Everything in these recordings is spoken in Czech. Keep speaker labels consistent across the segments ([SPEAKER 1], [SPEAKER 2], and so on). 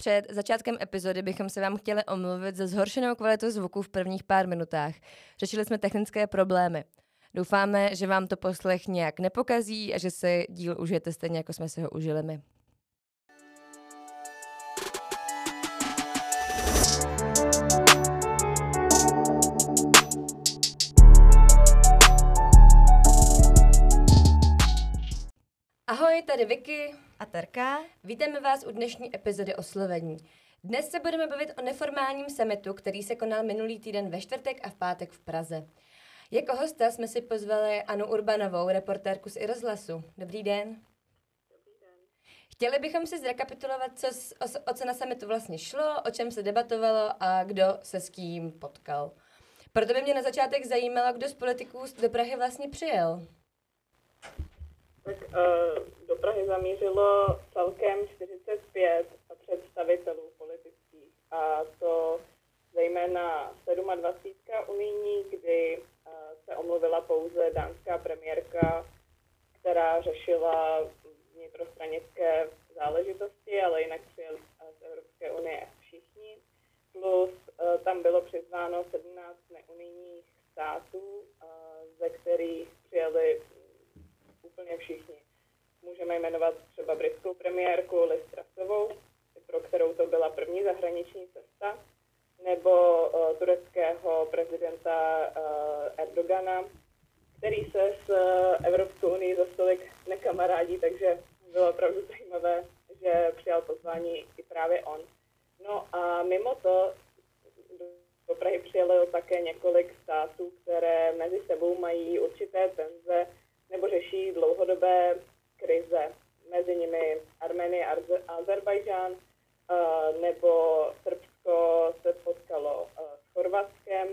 [SPEAKER 1] Před začátkem epizody bychom se vám chtěli omluvit za zhoršenou kvalitu zvuku v prvních pár minutách. Řešili jsme technické problémy. Doufáme, že vám to poslech nějak nepokazí a že se díl užijete stejně, jako jsme si ho užili my. Ahoj, tady Vicky
[SPEAKER 2] a Terka.
[SPEAKER 1] Vítáme vás u dnešní epizody oslovení. Dnes se budeme bavit o neformálním summitu, který se konal minulý týden ve čtvrtek a v pátek v Praze. Jako hosta jsme si pozvali Anu Urbanovou, reportérku z Irozhlasu. Dobrý den.
[SPEAKER 3] Dobrý den.
[SPEAKER 1] Chtěli bychom si zrekapitulovat, co, o, o co na summitu vlastně šlo, o čem se debatovalo a kdo se s kým potkal. Proto by mě na začátek zajímalo, kdo z politiků do Prahy vlastně přijel.
[SPEAKER 3] Tak uh, do Prahy zamířilo celkem 45 představitelů politických. A to zejména 27. unijní, kdy uh, se omluvila pouze dánská premiérka, která řešila vnitrostranické záležitosti, ale jinak přijeli z Evropské unie všichni. Plus uh, tam bylo přizváno 17 neunijních států, uh, ze kterých přijeli úplně všichni. Můžeme jmenovat třeba britskou premiérku Liz Trussovou, pro kterou to byla první zahraniční cesta, nebo uh, tureckého prezidenta uh, Erdogana, který se s uh, Evropskou unii za stolik nekamarádí, takže bylo opravdu zajímavé, že přijal pozvání i právě on. No a mimo to do Prahy přijelo také několik států, které mezi sebou mají určité tenze nebo řeší dlouhodobé krize, mezi nimi Arménie a Azerbajdžán, nebo Srbsko se potkalo s Chorvatskem.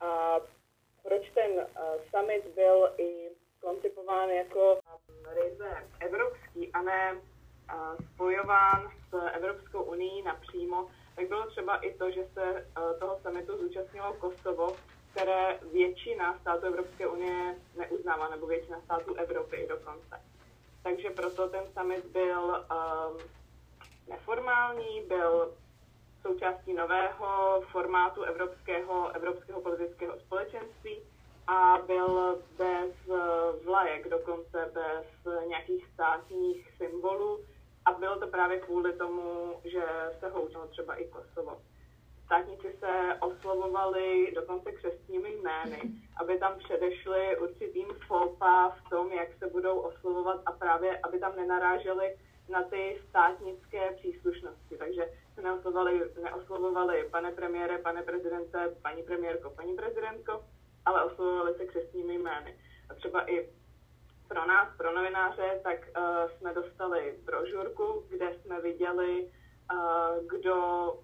[SPEAKER 3] A proč ten summit byl i koncipován jako ryze evropský a ne spojován s Evropskou unii napřímo, tak bylo třeba i to, že se toho summitu zúčastnilo Kosovo, které většina států Evropské unie neuznává, nebo většina států Evropy dokonce. Takže proto ten summit byl um, neformální, byl součástí formátu evropského, evropského politického společenství a byl bez vlajek, dokonce bez nějakých státních symbolů. A bylo to právě kvůli tomu, že se houčilo třeba i Kosovo. Státníci se oslovovali dokonce křestními jmény, aby tam předešli určitým fopa v tom, jak se budou oslovovat a právě, aby tam nenaráželi na ty státnické příslušnosti. Takže se neoslovovali, neoslovovali pane premiére, pane prezidente, paní premiérko, paní prezidentko, ale oslovovali se křestními jmény. A třeba i pro nás, pro novináře, tak uh, jsme dostali brožurku, kde jsme viděli, uh, kdo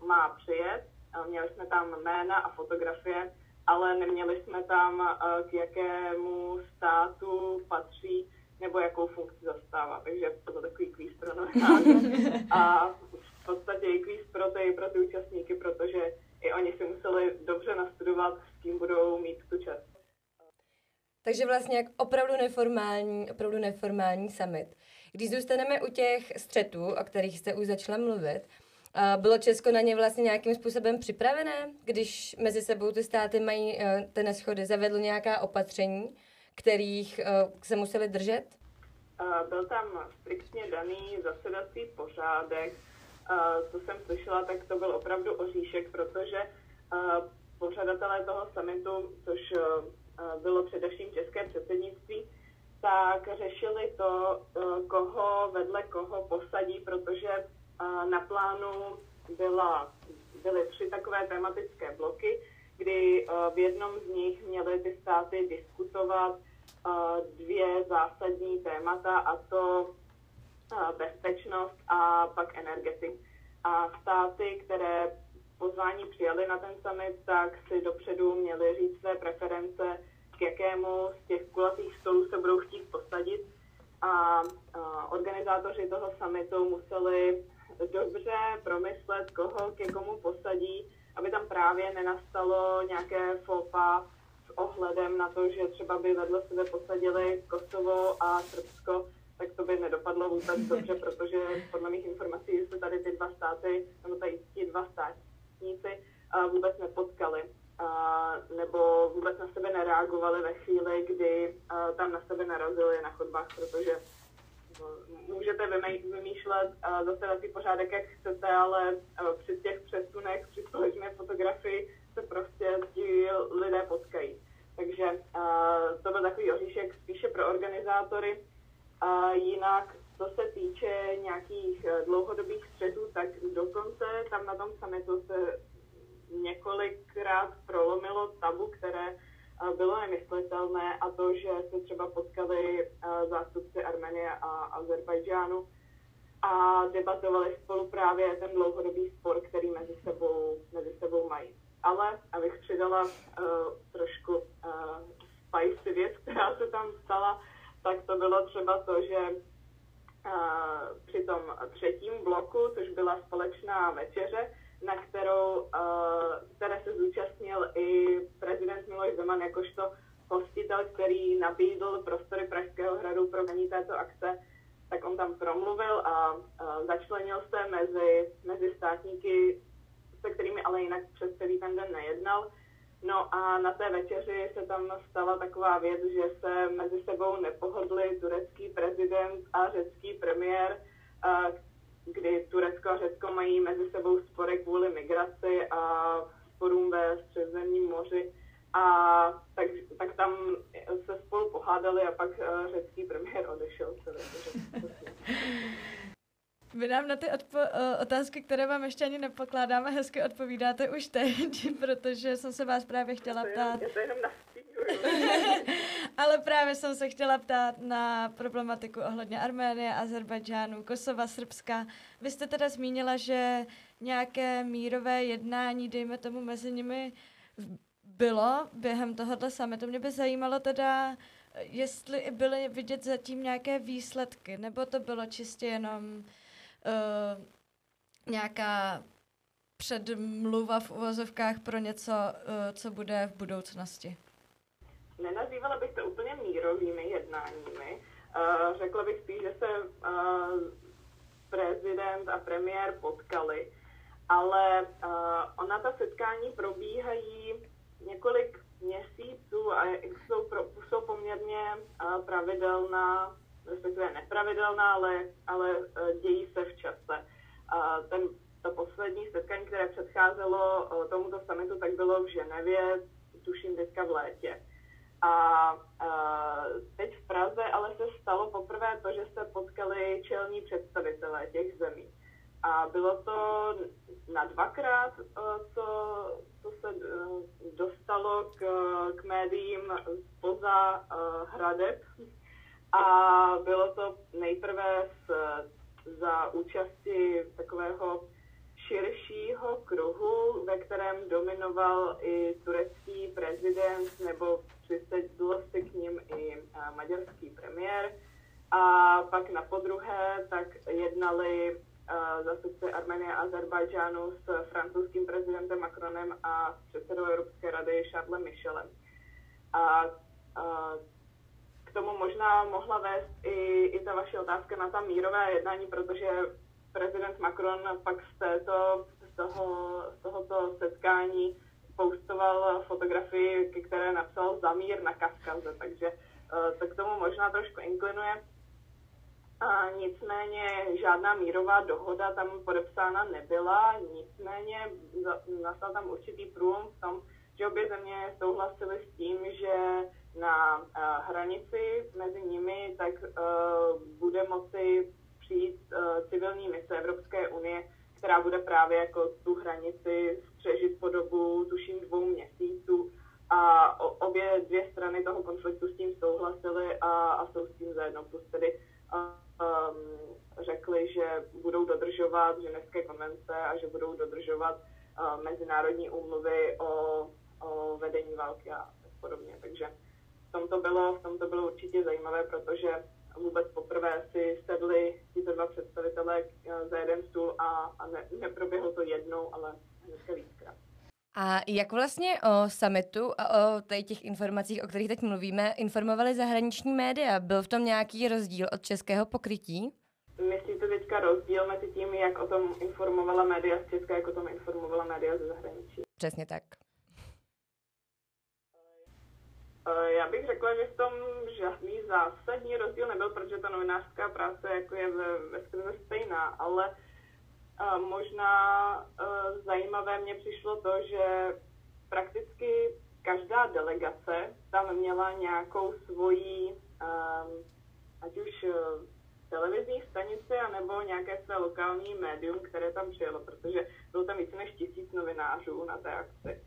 [SPEAKER 3] má přijet Měli jsme tam jména a fotografie, ale neměli jsme tam, eh, k jakému státu patří nebo jakou funkci zastává. Takže to byl takový kvíz pro novináře. A v podstatě i kvíz pro ty, pro ty účastníky, protože i oni si museli dobře nastudovat, s kým budou mít tu čest.
[SPEAKER 1] Takže vlastně jak opravdu neformální, opravdu neformální summit. Když zůstaneme u těch střetů, o kterých jste už začala mluvit, bylo Česko na ně vlastně nějakým způsobem připravené, když mezi sebou ty státy mají eh, ty neschody, zavedlo nějaká opatření, kterých eh, se museli držet?
[SPEAKER 3] Byl tam striktně daný zasedací pořádek. Co jsem slyšela, tak to byl opravdu oříšek, protože pořadatelé toho summitu, což bylo především české předsednictví, tak řešili to, koho vedle koho posadí, protože na plánu byla, byly tři takové tematické bloky, kdy eh, v jednom z nich měly ty státy diskutovat eh, dvě zásadní témata, a to eh, bezpečnost a pak energetik. A státy, které pozvání přijali na ten summit, tak si dopředu měli říct své preference, k jakému z těch kulatých stolů se budou chtít posadit. A, organizátoři toho summitu museli dobře promyslet, koho ke komu posadí, aby tam právě nenastalo nějaké fopa s ohledem na to, že třeba by vedle sebe posadili Kosovo a Srbsko tak to by nedopadlo vůbec dobře, protože podle mých informací se tady ty dva státy, nebo tady ti dva státníci vůbec nepotkali nebo vůbec na sebe nereagovali ve chvíli, kdy tam na sebe narazili na chodbách, protože můžete vymýšlet zase takový pořádek, jak chcete, ale při těch přesunech, při společné fotografii se prostě ti lidé potkají. Takže to byl takový oříšek spíše pro organizátory. A jinak, co se týče nějakých dlouhodobých střetů, tak dokonce tam na tom summitu se několikrát prolomilo tabu, které eh, bylo nemyslitelné a to, že se třeba potkali eh, zástupci Armenie a Azerbajdžánu a debatovali spolu právě ten dlouhodobý spor, který mezi sebou, mezi sebou mají. Ale abych přidala uh, trošku uh, spicy věc, která se tam stala, tak to bylo třeba to, že uh, při tom třetím bloku, což byla společná večeře, na kterou, uh, které se zúčastnil i prezident Miloš Zeman jakožto hostitel, který nabídl prostory Pražského hradu pro mení této akce, tak on tam promluvil a uh, začlenil se mezi, mezi státníky, se kterými ale jinak přes celý ten den nejednal. No a na té večeři se tam stala taková věc, že se mezi sebou nepohodli turecký prezident a řecký premiér, uh, kdy Turecko a Řecko mají mezi sebou spory kvůli migraci a sporům ve středozemním moři. A tak, tak tam se spolu pohádali a pak uh, řecký premiér odešel.
[SPEAKER 2] Vy nám na ty odpo- uh, otázky, které vám ještě ani nepokládáme, hezky odpovídáte už teď, protože jsem se vás právě chtěla ptát.
[SPEAKER 3] Já to jenom
[SPEAKER 2] Ale právě jsem se chtěla ptát na problematiku ohledně Arménie, Azerbajdžánu, Kosova, Srbska. Vy jste teda zmínila, že nějaké mírové jednání, dejme tomu, mezi nimi bylo během tohohle summitu. Mě by zajímalo teda, jestli byly vidět zatím nějaké výsledky, nebo to bylo čistě jenom uh, nějaká předmluva v uvozovkách pro něco, uh, co bude v budoucnosti
[SPEAKER 3] nenazývala bych to úplně mírovými jednáními. Uh, řekla bych spíš, že se uh, prezident a premiér potkali, ale uh, ona ta setkání probíhají několik měsíců a jsou, pro, jsou poměrně pravidelná, respektive nepravidelná, ale, ale dějí se v čase. Ten, to poslední setkání, které předcházelo tomuto summitu, tak bylo v Ženevě, tuším teďka v létě. A uh, teď v Praze ale se stalo poprvé to, že se potkali čelní představitelé těch zemí. A bylo to na dvakrát, co, co se dostalo k, k médiím spoza hradeb. A bylo to nejprve s, za účasti takového širšího kruhu, ve kterém dominoval i turecký prezident nebo přisedl se k ním i maďarský premiér. A pak na podruhé tak jednali zástupci Armenie a Azerbajdžánu s francouzským prezidentem Macronem a s předsedou Evropské rady Charlesem Michelem. A, a k tomu možná mohla vést i, i ta vaše otázka na ta mírové jednání, protože prezident Macron pak z, této, z, toho, z tohoto setkání postoval fotografii, které napsal Zamír na Kavkaze, takže uh, to k tomu možná trošku inklinuje. A nicméně žádná mírová dohoda tam podepsána nebyla, nicméně nastal tam určitý průlom v tom, že obě země souhlasily s tím, že na uh, hranici mezi nimi tak uh, bude moci přijít uh, civilní mise Evropské unie, která bude právě jako tu hranici střežit po dobu, tuším, dvou měsíců. A obě dvě strany toho konfliktu s tím souhlasily a, a jsou s tím zajedno. Plus tedy um, řekli, že budou dodržovat ženevské konvence a že budou dodržovat uh, mezinárodní úmluvy o, o vedení války a tak podobně. Takže v tom to bylo, v tom to bylo určitě zajímavé, protože vůbec poprvé si sedli tyto dva představitelé eh, za jeden stůl a, a ne, neproběhlo to jednou, ale hnedka víckrát.
[SPEAKER 1] A jak vlastně o summitu a o těch informacích, o kterých teď mluvíme, informovali zahraniční média? Byl v tom nějaký rozdíl od českého pokrytí?
[SPEAKER 3] Myslíte teďka rozdíl mezi tím, jak o tom informovala média z Česka, jak o tom informovala média ze zahraničí?
[SPEAKER 1] Přesně tak.
[SPEAKER 3] Já bych řekla, že v tom žádný zásadní rozdíl nebyl, protože ta novinářská práce jako je ve, ve stejná, ale uh, možná uh, zajímavé mně přišlo to, že prakticky každá delegace tam měla nějakou svoji, um, ať už televizní stanici, anebo nějaké své lokální médium, které tam přijelo, protože bylo tam více než tisíc novinářů na té akci.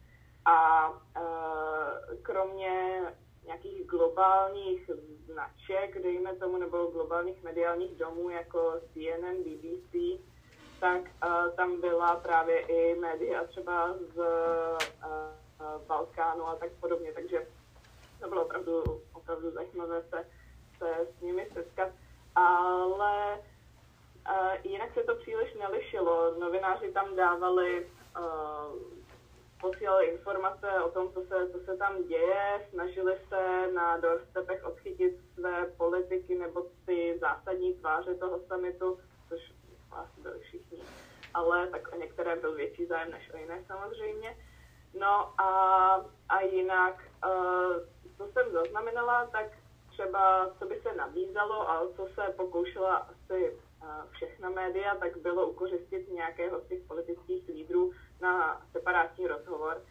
[SPEAKER 3] A uh, kromě nějakých globálních značek, dejme tomu, nebo globálních mediálních domů jako CNN, BBC, tak uh, tam byla právě i média třeba z uh, Balkánu a tak podobně, takže to bylo opravdu, opravdu zajímavé se, se s nimi setkat. Ale jinak se to příliš nelišilo. Novináři tam dávali posílali informace o tom, co se, co se tam děje, snažili se na doorstepech odchytit své politiky nebo ty zásadní tváře toho samitu, což asi byli všichni, ale tak o některé byl větší zájem než o jiné samozřejmě. No a, a jinak, uh, co jsem zaznamenala, tak třeba, co by se nabízelo a co se pokoušela asi všechna média, tak bylo ukořistit nějakého z těch politických lídrů na separátní rozhovor.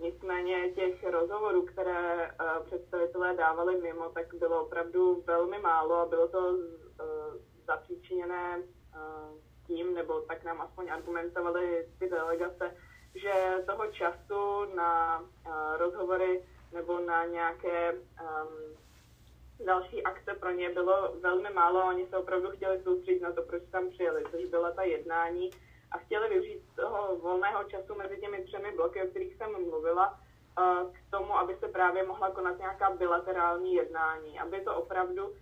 [SPEAKER 3] Nicméně těch rozhovorů, které představitelé dávali mimo, tak bylo opravdu velmi málo a bylo to zapříčiněné tím, nebo tak nám aspoň argumentovali ty delegace, že toho času na rozhovory nebo na nějaké um, další akce pro ně bylo velmi málo. Oni se opravdu chtěli soustředit na to, proč tam přijeli, což byla ta jednání a chtěli využít toho volného času mezi těmi třemi bloky, o kterých jsem mluvila, eh, k tomu, aby se právě mohla konat nějaká bilaterální jednání, aby to opravdu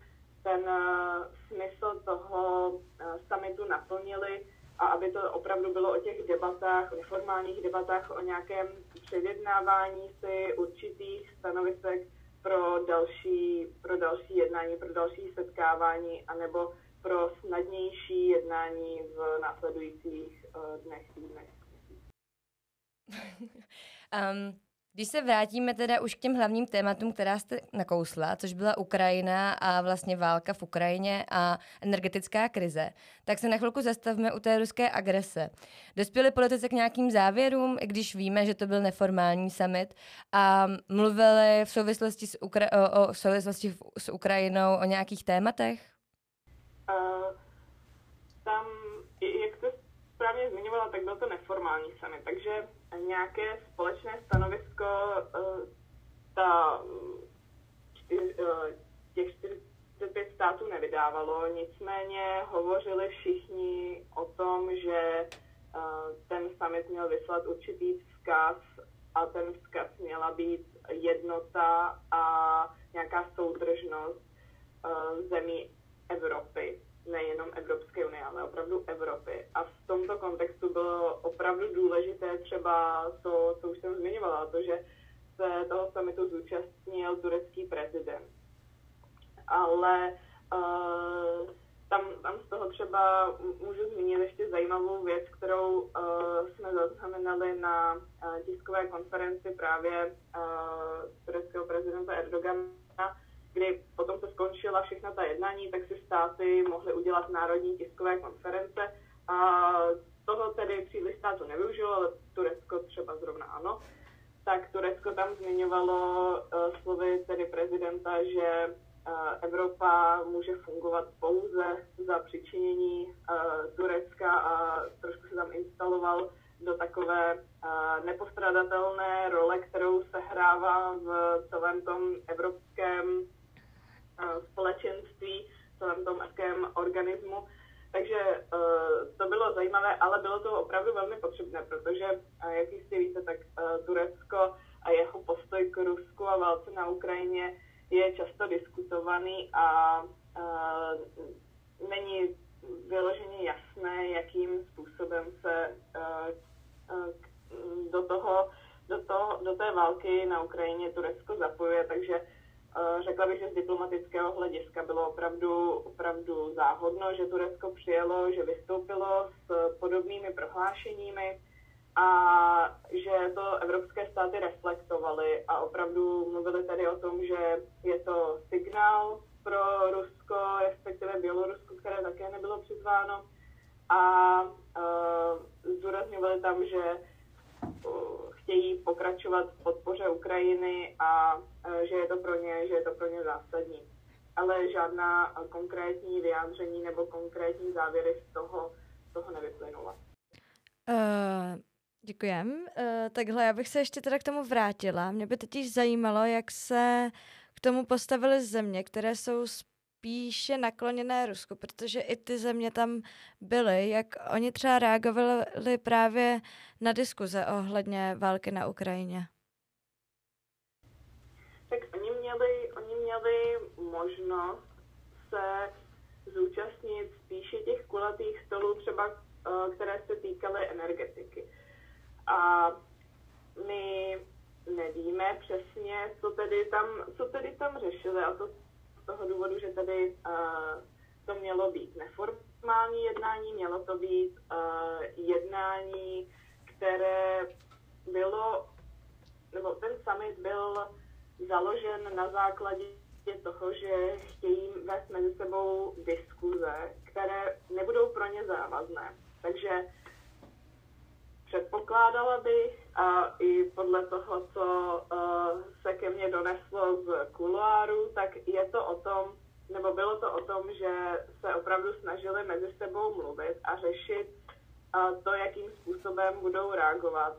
[SPEAKER 3] ten eh, smysl toho eh, summitu naplnili a aby to opravdu bylo o těch debatách, o neformálních debatách, o nějakém předjednávání si určitých stanovisek pro další, pro další jednání, pro další setkávání, anebo pro snadnější jednání v následujících uh, dnech, týdnech.
[SPEAKER 1] um, Když se vrátíme teda už k těm hlavním tématům, která jste nakousla, což byla Ukrajina a vlastně válka v Ukrajině a energetická krize, tak se na chvilku zastavme u té ruské agrese. Dospěli politici k nějakým závěrům, i když víme, že to byl neformální summit a mluvili v souvislosti s, Ukra- o, o, v souvislosti s Ukrajinou o nějakých tématech?
[SPEAKER 3] Uh, tam, jak jste správně zmiňovala, tak byl to neformální summit, takže nějaké společné stanovisko eh, ta, eh, těch 45 států nevydávalo, nicméně hovořili všichni o tom, že eh, ten summit měl vyslat určitý vzkaz a ten vzkaz měla být jednota a nějaká soudržnost zemí Evropy nejenom Evropské unie, ale opravdu Evropy. A v tomto kontextu bylo opravdu důležité třeba to, co už jsem zmiňovala, to, že se toho samitu zúčastnil turecký prezident. Ale uh, tam, tam z toho třeba můžu zmínit ještě zajímavou věc, kterou uh, jsme zaznamenali na uh, tiskové konferenci právě uh, tureckého prezidenta Erdogana, kdy potom se skončila všechna ta jednání, tak si státy mohly udělat národní tiskové konference a toho tedy příliš státu nevyužilo, ale Turecko třeba zrovna ano. Tak Turecko tam zmiňovalo uh, slovy tedy prezidenta, že uh, Evropa může fungovat pouze za přičinění uh, Turecka a trošku se tam instaloval do takové uh, nepostradatelné role, kterou se hrává v celém tom evropském společenství, celém tom akém organismu. Takže uh, to bylo zajímavé, ale bylo to opravdu velmi potřebné, protože, uh, jak jistě víte, tak Turecko a jeho postoj k Rusku a válce na Ukrajině je často diskutovaný a není vyloženě jasné, jakým způsobem se do toho do to, do té války na Ukrajině Turecko zapojuje, takže řekla bych, že z diplomatického hlediska bylo opravdu, opravdu záhodno, že Turecko přijelo, že vystoupilo s podobnými prohlášeními a že to evropské státy reflektovaly a opravdu mluvili tady o tom, že je to signál pro Rusko, respektive Bělorusko, které také nebylo přizváno. A uh, zdůrazňovali tam, že uh, chtějí pokračovat v podpoře Ukrajiny a uh, že je to pro ně, že je to pro ně zásadní. Ale žádná konkrétní vyjádření nebo konkrétní závěry z toho, z toho nevyplynula.
[SPEAKER 2] Uh, děkujem. Uh, takhle, já bych se ještě teda k tomu vrátila. Mě by totiž zajímalo, jak se k tomu postavily země, které jsou spíše nakloněné Rusku, protože i ty země tam byly, jak oni třeba reagovali právě na diskuze ohledně války na Ukrajině.
[SPEAKER 3] Tak oni měli, oni měli možnost se zúčastnit spíše těch kulatých stolů, třeba eh, které se týkaly energetiky. A my nevíme přesně, co tedy tam, co tedy tam řešili a to toho důvodu, že tady uh, to mělo být neformální jednání, mělo to být uh, jednání, které bylo, nebo ten summit byl založen na základě toho, že chtějí vést mezi sebou diskuze, které nebudou pro ně závazné. Takže předpokládala bych a i podle toho, co uh, se ke mně doneslo z kuloáru, tak je to o tom, nebo bylo to o tom, že se opravdu snažili mezi sebou mluvit a řešit uh, to, jakým způsobem budou reagovat.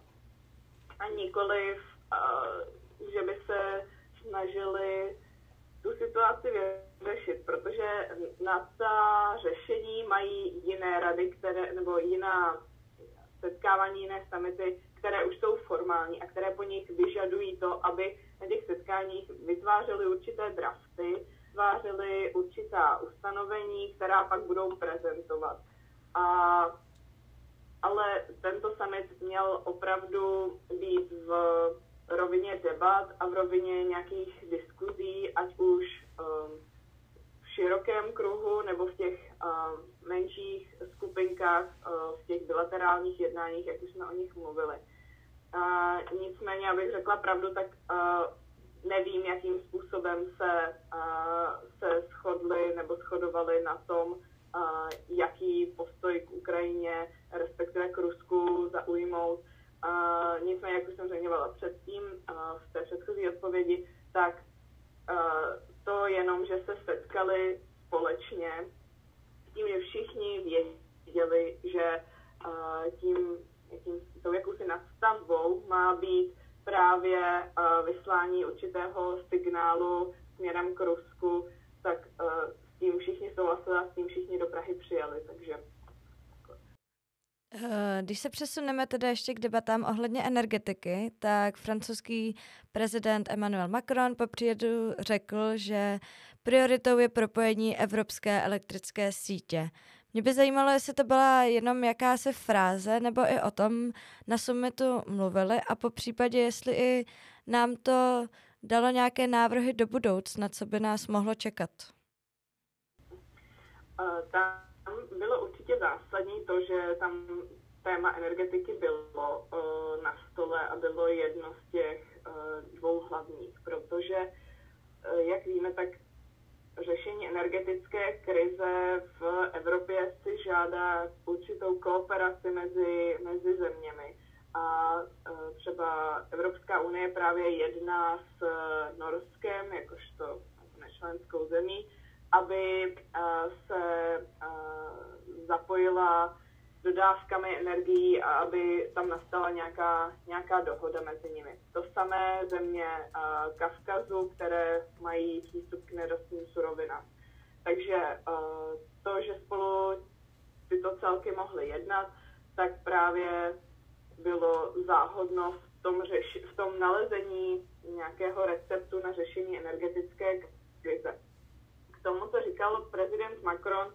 [SPEAKER 3] A nikoliv, uh, že by se snažili tu situaci vyřešit, protože na ta řešení mají jiné rady, které, nebo jiná setkávání, jiné samity, které už jsou formální a které po nich vyžadují to, aby na těch setkáních vytvářely určité drafty, vytvářely určitá ustanovení, která pak budou prezentovat. A, ale tento summit měl opravdu být v rovině debat a v rovině nějakých diskuzí, ať už um, v širokém kruhu nebo v těch um, menších skupinkách, uh, v těch bilaterálních jednáních, jak už jsme o nich mluvili. Uh, nicméně, abych řekla pravdu, tak uh, nevím, jakým způsobem se, se shodli nebo shodovali na tom, jaký postoj k Ukrajině, respektive k Rusku zaujmout. Nicméně, jak už jsem zmiňovala předtím v té předchozí odpovědi, tak to jenom, že se setkali společně s tím, že všichni věděli, že tím jakým, tou jakousi nadstavbou má být právě uh, vyslání určitého signálu směrem k Rusku, tak uh, s tím všichni souhlasili a s tím všichni do Prahy přijeli, takže
[SPEAKER 2] eh, když se přesuneme teda ještě k debatám ohledně energetiky, tak francouzský prezident Emmanuel Macron po příjedu řekl, že prioritou je propojení evropské elektrické sítě. Mě by zajímalo, jestli to byla jenom jakási fráze, nebo i o tom na summitu mluvili a po případě, jestli i nám to dalo nějaké návrhy do budoucna, co by nás mohlo čekat.
[SPEAKER 3] Tam bylo určitě zásadní to, že tam téma energetiky bylo na stole a bylo jedno z těch dvou hlavních, protože, jak víme, tak řešení energetické krize v Evropě si žádá určitou kooperaci mezi, mezi zeměmi. A e, třeba Evropská unie právě jedná s Norskem, jakožto nečlenskou zemí, aby e, se e, zapojila dodávkami energií a aby tam nastala nějaká, nějaká dohoda mezi nimi. To samé země Kavkazu, které mají přístup k nerostným surovinám. Takže to, že spolu tyto celky mohly jednat, tak právě bylo záhodno v tom, řeši, v tom nalezení nějakého receptu na řešení energetické krize. K tomu, co říkal prezident Macron,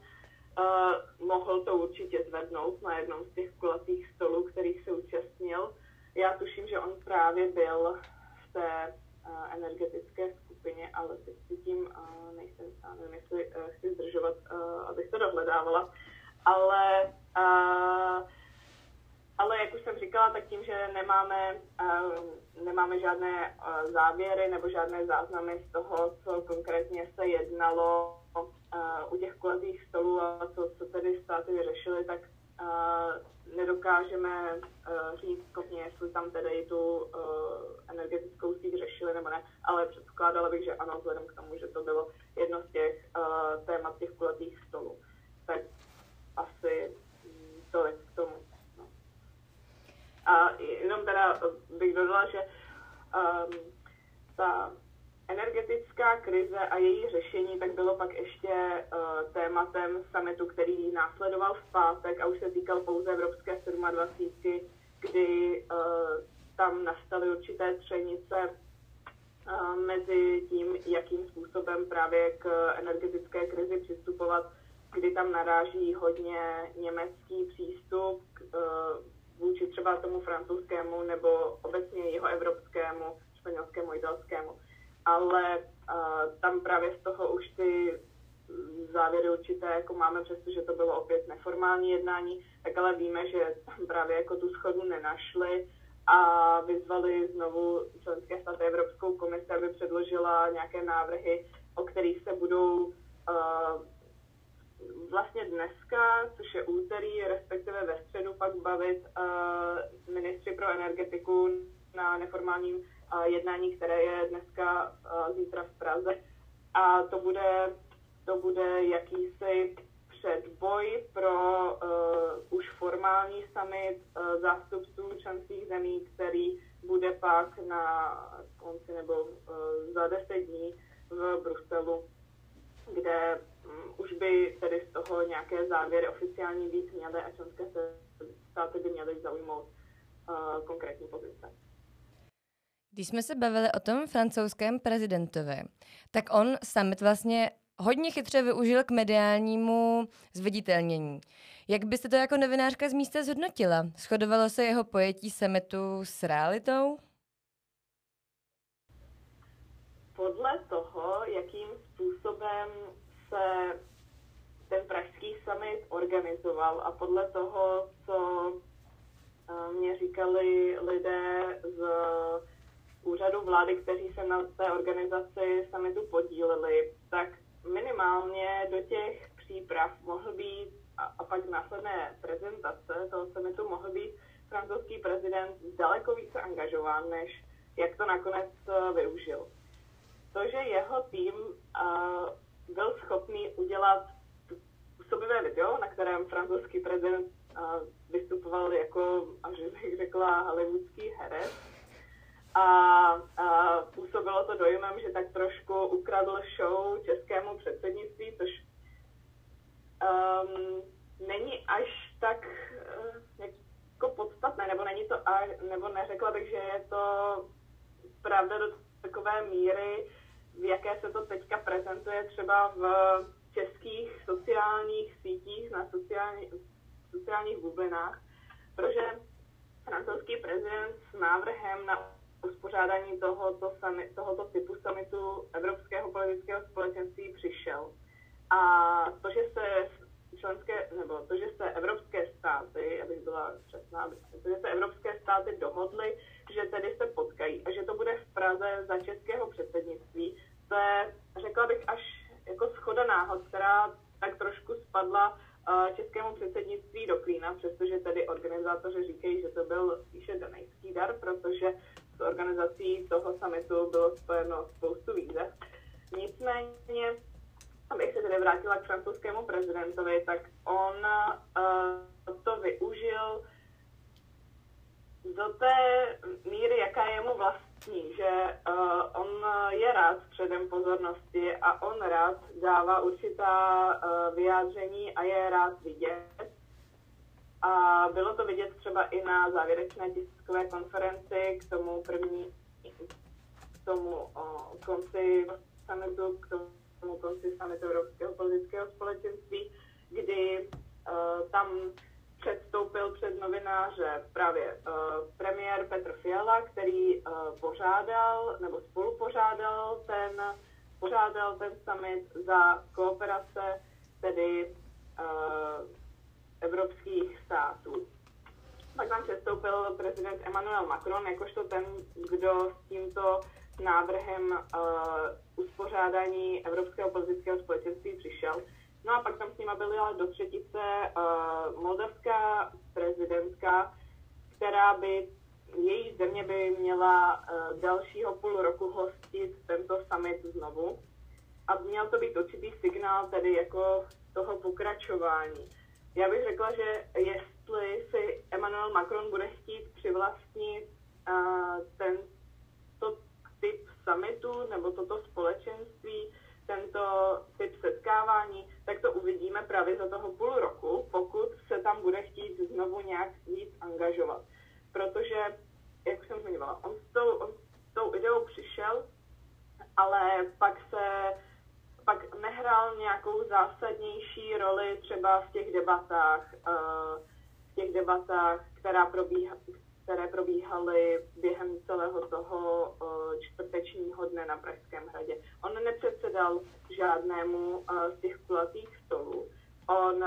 [SPEAKER 3] Uh, mohl to určitě zvednout na jednom z těch kulatých stolů, kterých se účastnil. Já tuším, že on právě byl v té uh, energetické skupině, ale teď si tím uh, nejsem, nevím, jestli uh, chci zdržovat, uh, abych to dohledávala, ale uh, ale jak už jsem říkala, tak tím, že nemáme, uh, nemáme žádné uh, závěry nebo žádné záznamy z toho, co konkrétně se jednalo u těch kulatých stolů a co, co tedy státy vyřešily, tak nedokážeme říct kopně, jestli tam tedy tu energetickou síť řešili nebo ne, ale předpokládala bych, že ano, vzhledem k tomu, že to bylo jedno z těch témat těch kulatých stolů. Tak asi tolik k tomu. A jenom teda bych dodala, že um, ta energetická krize a její řešení tak bylo pak ještě uh, tématem summitu, který následoval v pátek a už se týkal pouze Evropské 27, kdy uh, tam nastaly určité třenice uh, mezi tím, jakým způsobem právě k energetické krizi přistupovat, kdy tam naráží hodně německý přístup, uh, vůči třeba tomu francouzskému nebo obecně jeho evropskému, španělskému, italskému. Ale uh, tam právě z toho už ty závěry určité jako máme, přestože to bylo opět neformální jednání, tak ale víme, že tam právě jako tu schodu nenašli a vyzvali znovu členské státy Evropskou komisi, aby předložila nějaké návrhy, o kterých se budou uh, vlastně dneska, což je úterý, respektive ve středu, pak bavit uh, ministři pro energetiku na neformálním jednání, které je dneska, zítra v Praze. A to bude, to bude jakýsi předboj pro uh, už formální summit uh, zástupců členských zemí, který bude pak na konci nebo uh, za deset dní v Bruselu, kde um, už by tedy z toho nějaké závěry oficiální být měly a členské státy by měly zaujmout uh, konkrétní pozice.
[SPEAKER 1] Když jsme se bavili o tom francouzském prezidentovi, tak on summit vlastně hodně chytře využil k mediálnímu zviditelnění. Jak byste to jako novinářka z místa zhodnotila? Shodovalo se jeho pojetí summitu s realitou?
[SPEAKER 3] Podle toho, jakým způsobem se ten pražský summit organizoval a podle toho, co eh, mě říkali lidé z úřadu vlády, kteří se na té organizaci summitu podíleli, tak minimálně do těch příprav mohl být a, a pak následné prezentace toho summitu mohl být francouzský prezident daleko více angažován, než jak to nakonec eh, využil. To, že jeho tým uh, byl schopný udělat působivé video, na kterém francouzský prezident uh, vystupoval jako, až bych řekla, hollywoodský herec. A, a působilo to dojmem, že tak trošku ukradl show českému předsednictví, což um, není až tak uh, jako podstatné, nebo není to, a, nebo neřekla bych, že je to pravda do takové míry, v jaké se to teďka prezentuje třeba v českých sociálních sítích, na sociální, sociálních bublinách, protože francouzský prezident s návrhem na uspořádání tohoto, summit, tohoto typu summitu Evropského politického společenství přišel. A to, že se členské, nebo to, že se evropské státy, abych byla přesná, to, že se evropské státy dohodly, že tedy se potkají a že to bude v Praze za českého předsednictví, to je, řekla bych, až jako schoda náhod, která tak trošku spadla uh, českému předsednictví do klína, přestože tedy organizátoři říkají, že to byl spíše danejský dar, protože organizací toho samitu bylo spojeno spoustu výzev. Nicméně, abych se tedy vrátila k francouzskému prezidentovi, tak on uh, to využil do té míry, jaká je mu vlastní, že uh, on je rád předem pozornosti a on rád dává určitá uh, vyjádření a je rád vidět. A bylo to vidět třeba i na závěrečné tiskové konferenci k tomu první, k tomu uh, konci summitu, k tomu konci summitu Evropského politického společenství, kdy uh, tam předstoupil před novináře právě uh, premiér Petr Fiala, který uh, pořádal nebo spolupořádal ten, pořádal ten summit za kooperace tedy uh, evropských států. Pak tam přestoupil prezident Emmanuel Macron, jakožto ten, kdo s tímto návrhem uh, uspořádání Evropského politického společenství přišel. No a pak tam s nima byla do třetice uh, moldavská prezidentka, která by, její země by měla uh, dalšího půl roku hostit tento summit znovu. A měl to být určitý signál tedy jako toho pokračování. Já bych řekla, že jestli si Emmanuel Macron bude chtít přivlastnit uh, ten to typ summitu nebo toto společenství, tento typ setkávání, tak to uvidíme právě za toho půl roku, pokud se tam bude chtít znovu nějak víc angažovat. Protože, jak jsem zmiňovala, on s tou, on s tou ideou přišel, ale pak se pak nehrál nějakou zásadnější roli třeba v těch debatách, eh, v těch debatách, která probíha, které probíhaly během celého toho eh, čtvrtečního dne na Pražském hradě. On nepředsedal žádnému eh, z těch kulatých stolů. On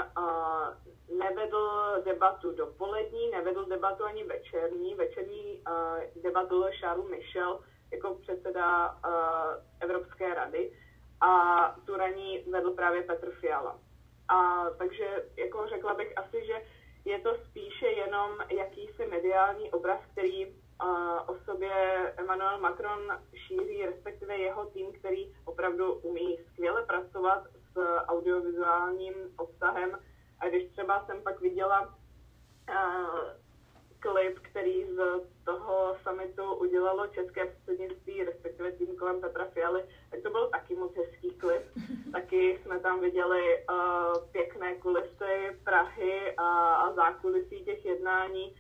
[SPEAKER 3] nevedl debatu dopolední, nevedl debatu ani večerní. Večerní debatu Charles Michel jako předseda Evropské rady a tu raní vedl právě Petr Fiala. A takže jako řekla bych asi, že je to spíše jenom jakýsi mediální obraz, který uh, o sobě Emmanuel Macron šíří, respektive jeho tým, který opravdu umí skvěle pracovat s audiovizuálním obsahem. A když třeba jsem pak viděla uh, klip, který z toho summitu udělalo české předsednictví, respektive tým kolem Petra Fialy, tak to byl taky moc hezký klip. Taky jsme tam viděli uh, pěkné kulisy Prahy a, a zákulisí těch jednání,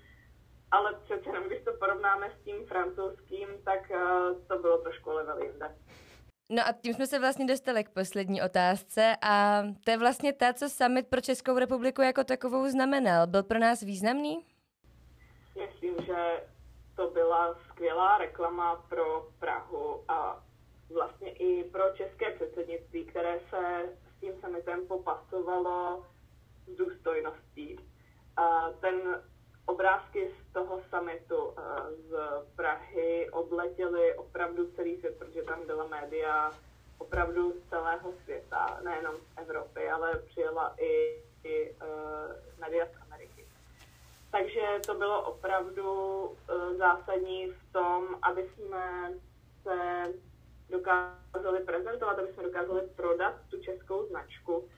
[SPEAKER 3] ale přece jenom, když to porovnáme s tím francouzským, tak uh, to bylo trošku level jinde.
[SPEAKER 1] No a tím jsme se vlastně dostali k poslední otázce a to je vlastně ta, co summit pro Českou republiku jako takovou znamenal. Byl pro nás významný?
[SPEAKER 3] Myslím, že to byla skvělá reklama pro Prahu a vlastně i pro české předsednictví, které se s tím summitem popasovalo s důstojností. A ten obrázky z toho summitu z Prahy obletěly opravdu celý svět, protože tam byla média opravdu z celého světa, nejenom z Evropy, ale přijela i, i uh, média z. Takže to bylo opravdu uh, zásadní v tom, aby jsme se dokázali prezentovat, aby jsme dokázali prodat tu českou značku.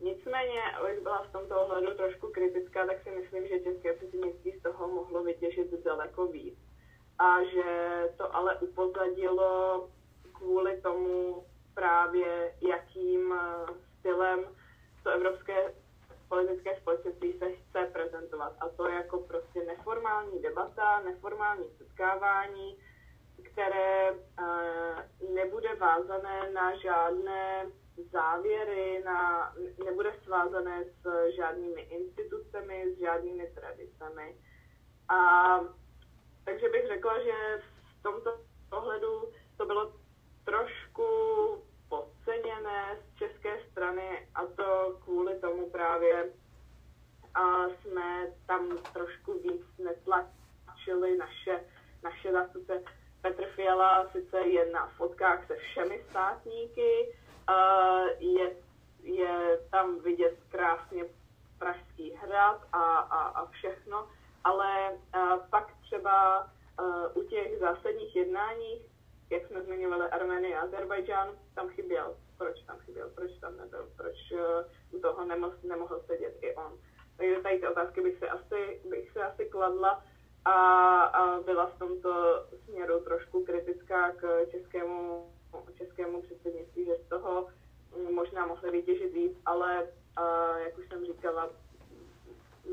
[SPEAKER 3] Nicméně, abych byla v tomto ohledu trošku kritická, tak si myslím, že české předsednictví z toho mohlo vytěžit daleko víc. A že to ale upozadilo kvůli tomu právě, jakým eh, stylem to evropské politické společenství se chce prezentovat. A to jako prostě neformální debata, neformální setkávání, které uh, nebude vázané na žádné závěry, na, nebude svázané s žádnými institucemi, s žádnými tradicemi. A takže bych řekla, že v tomto ohledu to bylo trošku podceněné z české strany a to kvůli tomu právě a jsme tam trošku víc netlačili naše, naše zástupce. Petr Fiala sice je na fotkách se všemi státníky, je, je tam vidět krásně Pražský hrad a, a, a všechno, ale pak třeba u těch zásadních jednáních, jak jsme zmiňovali Armenii a Azerbajdžán, tam chyběl. Proč tam chyběl? Proč tam nebyl? Proč u toho nemohl, nemohl sedět i on? Takže tady ty otázky bych se asi, bych se asi kladla a, a byla v tomto směru trošku kritická k českému českému předsednictví, že z toho možná mohli vytěžit víc, ale uh, jak už jsem říkala,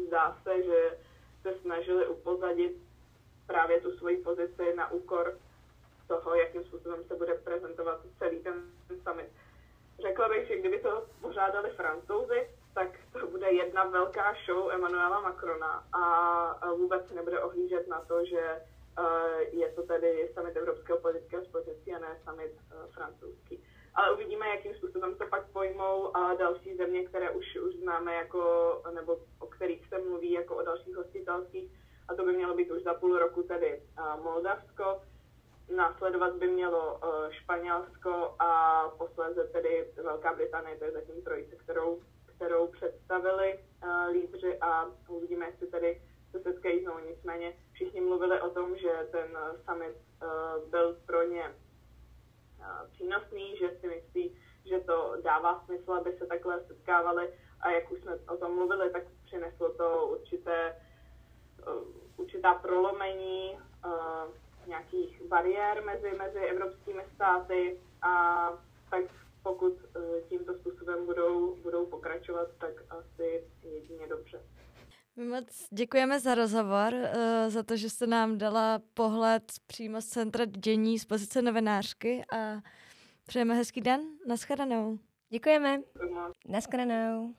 [SPEAKER 3] zdá se, že se snažili upozadit právě tu svoji pozici na úkor toho, jakým způsobem se bude prezentovat celý ten summit. Řekla bych, že kdyby to pořádali francouzi, tak to bude jedna velká show Emanuela Macrona a vůbec se nebude ohlížet na to, že je to tedy summit Evropského politického společenství a ne summit francouzský. Ale uvidíme, jakým způsobem to pak pojmou a další země, které už, už známe jako, nebo o kterých se mluví jako o dalších hostitelských. A to by mělo být už za půl roku tedy Moldavsko. Následovat by mělo Španělsko a posléze tedy Velká Británie, to je zatím trojice, kterou, kterou představili lídři a uvidíme, jestli tedy se setkají znovu. Nicméně všichni mluvili o tom, že ten summit byl pro ně přínosný, že si myslí, že to dává smysl, aby se takhle setkávali a jak už jsme o tom mluvili, tak přineslo to určité, určitá prolomení nějakých bariér mezi, mezi evropskými státy a tak pokud tímto způsobem budou, budou pokračovat, tak asi jedině dobře.
[SPEAKER 2] My moc děkujeme za rozhovor, za to, že jste nám dala pohled přímo z centra dění z pozice novinářky a přejeme hezký den. Naschledanou.
[SPEAKER 1] Děkujeme. Naschledanou.